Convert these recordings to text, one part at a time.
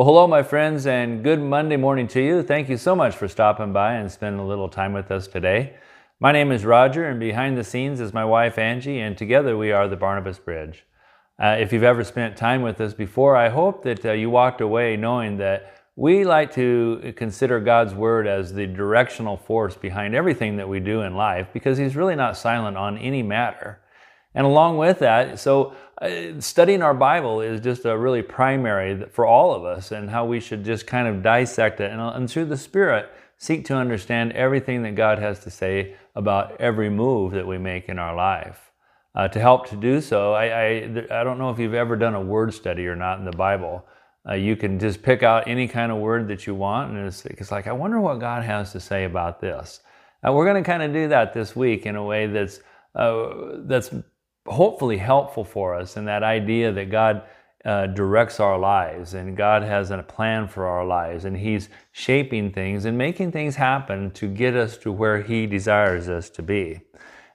Well, hello, my friends, and good Monday morning to you. Thank you so much for stopping by and spending a little time with us today. My name is Roger, and behind the scenes is my wife Angie, and together we are the Barnabas Bridge. Uh, if you've ever spent time with us before, I hope that uh, you walked away knowing that we like to consider God's Word as the directional force behind everything that we do in life because He's really not silent on any matter. And along with that, so uh, studying our Bible is just a really primary for all of us and how we should just kind of dissect it and, and through the Spirit seek to understand everything that God has to say about every move that we make in our life. Uh, to help to do so, I, I, I don't know if you've ever done a word study or not in the Bible. Uh, you can just pick out any kind of word that you want, and it's, it's like, I wonder what God has to say about this. Uh, we're going to kind of do that this week in a way that's uh, that's hopefully helpful for us in that idea that God uh, directs our lives and God has a plan for our lives and He's shaping things and making things happen to get us to where He desires us to be.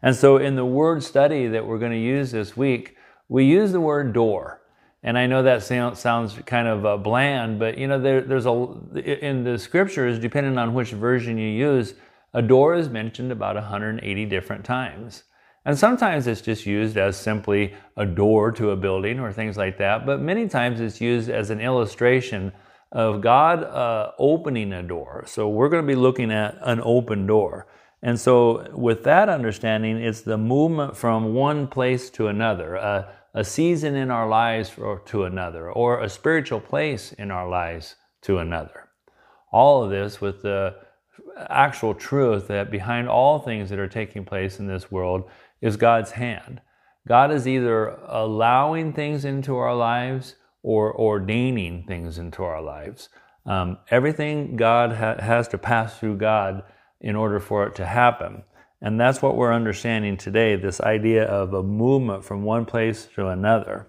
And so, in the word study that we're going to use this week, we use the word door. And I know that sounds kind of uh, bland, but you know, there, there's a in the scriptures, depending on which version you use, a door is mentioned about 180 different times. And sometimes it's just used as simply a door to a building or things like that, but many times it's used as an illustration of God uh, opening a door. So we're going to be looking at an open door. And so, with that understanding, it's the movement from one place to another, a, a season in our lives or to another, or a spiritual place in our lives to another. All of this with the actual truth that behind all things that are taking place in this world is God's hand. God is either allowing things into our lives or ordaining things into our lives. Um, everything God ha- has to pass through God in order for it to happen. And that's what we're understanding today this idea of a movement from one place to another.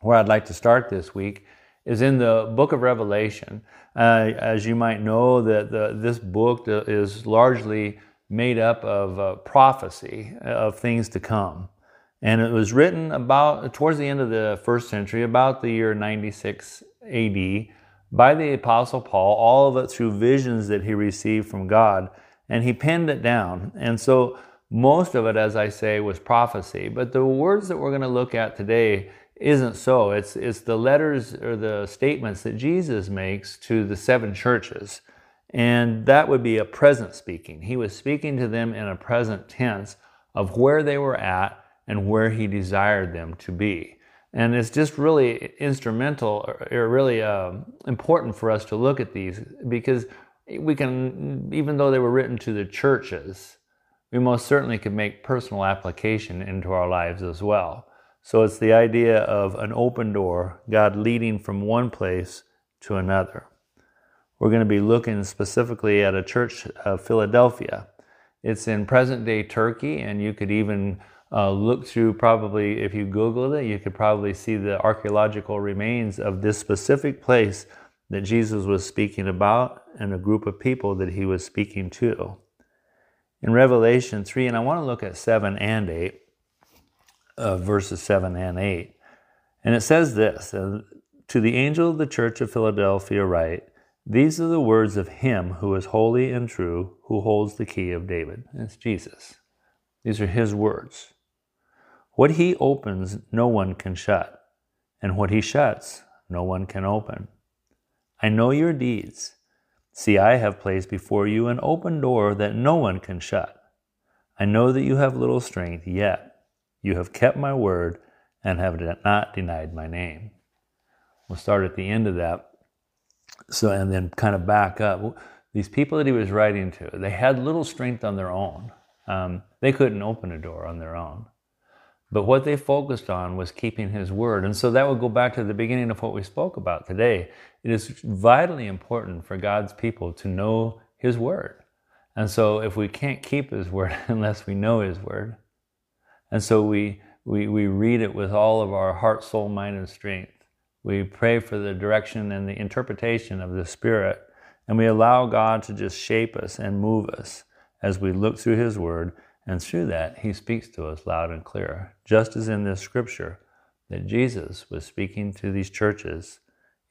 Where I'd like to start this week is in the book of Revelation. Uh, as you might know, that this book is largely made up of uh, prophecy of things to come. And it was written about towards the end of the first century, about the year 96 AD, by the Apostle Paul, all of it through visions that he received from God. And he penned it down. And so most of it, as I say, was prophecy. But the words that we're going to look at today isn't so. It's, it's the letters or the statements that Jesus makes to the seven churches. And that would be a present speaking. He was speaking to them in a present tense of where they were at and where he desired them to be. And it's just really instrumental or really uh, important for us to look at these because we can, even though they were written to the churches, we most certainly could make personal application into our lives as well. So it's the idea of an open door, God leading from one place to another. We're going to be looking specifically at a church of Philadelphia. It's in present day Turkey, and you could even uh, look through probably, if you Googled it, you could probably see the archaeological remains of this specific place that Jesus was speaking about and a group of people that he was speaking to. In Revelation 3, and I want to look at 7 and 8, uh, verses 7 and 8. And it says this uh, To the angel of the church of Philadelphia, write, these are the words of him who is holy and true, who holds the key of David. It's Jesus. These are his words. What he opens, no one can shut, and what he shuts, no one can open. I know your deeds. See, I have placed before you an open door that no one can shut. I know that you have little strength, yet you have kept my word and have not denied my name. We'll start at the end of that so, and then kind of back up. These people that he was writing to, they had little strength on their own. Um, they couldn't open a door on their own. But what they focused on was keeping his word. And so that would go back to the beginning of what we spoke about today. It is vitally important for God's people to know his word. And so if we can't keep his word unless we know his word, and so we, we, we read it with all of our heart, soul, mind, and strength. We pray for the direction and the interpretation of the Spirit, and we allow God to just shape us and move us as we look through His Word, and through that, He speaks to us loud and clear, just as in this scripture that Jesus was speaking to these churches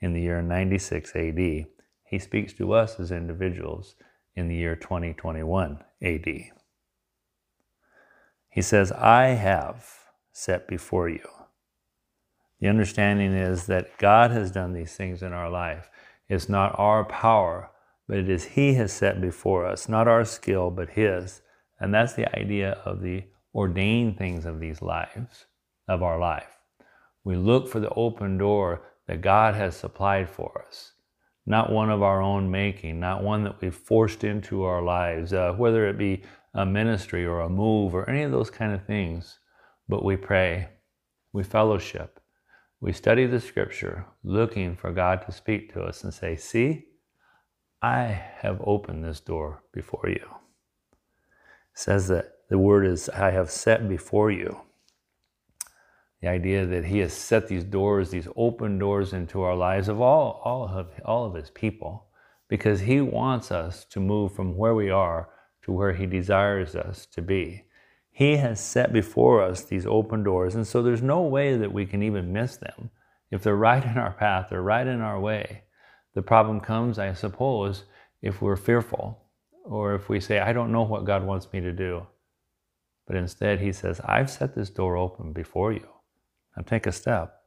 in the year 96 AD. He speaks to us as individuals in the year 2021 AD. He says, I have set before you. The understanding is that God has done these things in our life. It's not our power, but it is He has set before us, not our skill, but His. And that's the idea of the ordained things of these lives, of our life. We look for the open door that God has supplied for us, not one of our own making, not one that we've forced into our lives, uh, whether it be a ministry or a move or any of those kind of things. But we pray, we fellowship, we study the scripture, looking for God to speak to us and say, See, I have opened this door before you. It says that the word is, I have set before you. The idea that He has set these doors, these open doors into our lives of all, all, of, all of His people, because He wants us to move from where we are to where He desires us to be. He has set before us these open doors, and so there's no way that we can even miss them. If they're right in our path, they're right in our way. The problem comes, I suppose, if we're fearful or if we say, I don't know what God wants me to do. But instead, He says, I've set this door open before you. Now take a step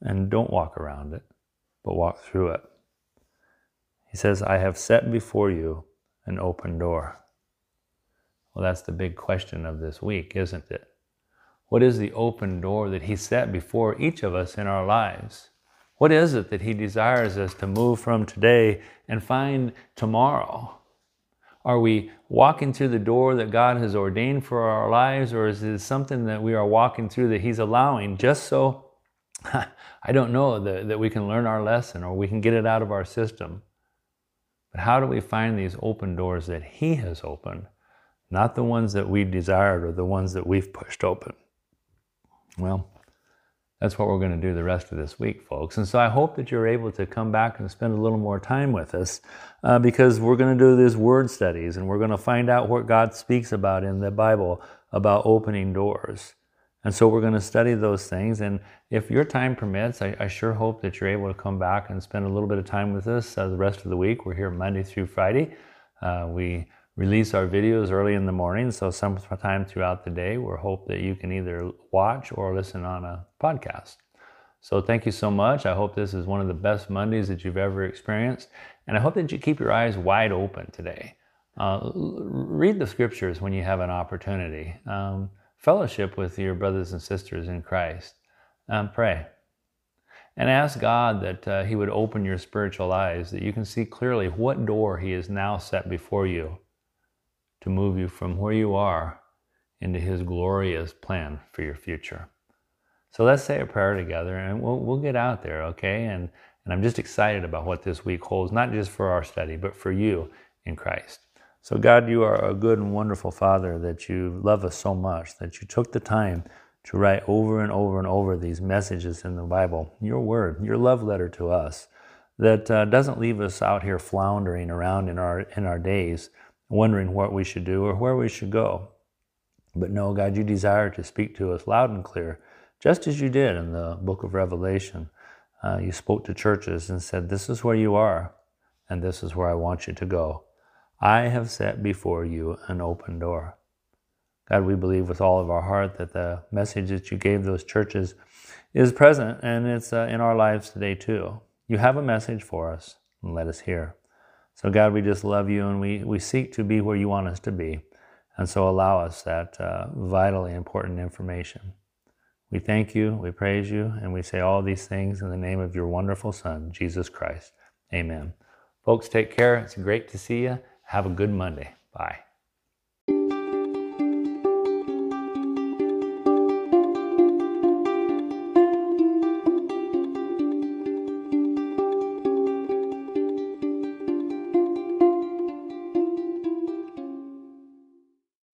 and don't walk around it, but walk through it. He says, I have set before you an open door. Well, that's the big question of this week, isn't it? What is the open door that He set before each of us in our lives? What is it that He desires us to move from today and find tomorrow? Are we walking through the door that God has ordained for our lives, or is it something that we are walking through that He's allowing just so, I don't know, that, that we can learn our lesson or we can get it out of our system? But how do we find these open doors that He has opened, not the ones that we desired or the ones that we've pushed open? Well, that's what we're going to do the rest of this week, folks. And so I hope that you're able to come back and spend a little more time with us uh, because we're going to do these word studies and we're going to find out what God speaks about in the Bible about opening doors. And so we're going to study those things. And if your time permits, I, I sure hope that you're able to come back and spend a little bit of time with us uh, the rest of the week. We're here Monday through Friday. Uh, we release our videos early in the morning. So sometime throughout the day, we hope that you can either watch or listen on a podcast. So thank you so much. I hope this is one of the best Mondays that you've ever experienced. And I hope that you keep your eyes wide open today. Uh, read the scriptures when you have an opportunity. Um, fellowship with your brothers and sisters in Christ. Um, pray. And ask God that uh, He would open your spiritual eyes, that you can see clearly what door He has now set before you to move you from where you are into His glorious plan for your future. So let's say a prayer together and we'll, we'll get out there, okay? And, and I'm just excited about what this week holds, not just for our study, but for you in Christ. So, God, you are a good and wonderful Father that you love us so much, that you took the time to write over and over and over these messages in the Bible, your word, your love letter to us, that uh, doesn't leave us out here floundering around in our, in our days, wondering what we should do or where we should go. But no, God, you desire to speak to us loud and clear, just as you did in the book of Revelation. Uh, you spoke to churches and said, This is where you are, and this is where I want you to go. I have set before you an open door. God, we believe with all of our heart that the message that you gave those churches is present and it's uh, in our lives today too. You have a message for us, and let us hear. So, God, we just love you and we, we seek to be where you want us to be. And so, allow us that uh, vitally important information. We thank you, we praise you, and we say all these things in the name of your wonderful Son, Jesus Christ. Amen. Folks, take care. It's great to see you. Have a good Monday. Bye.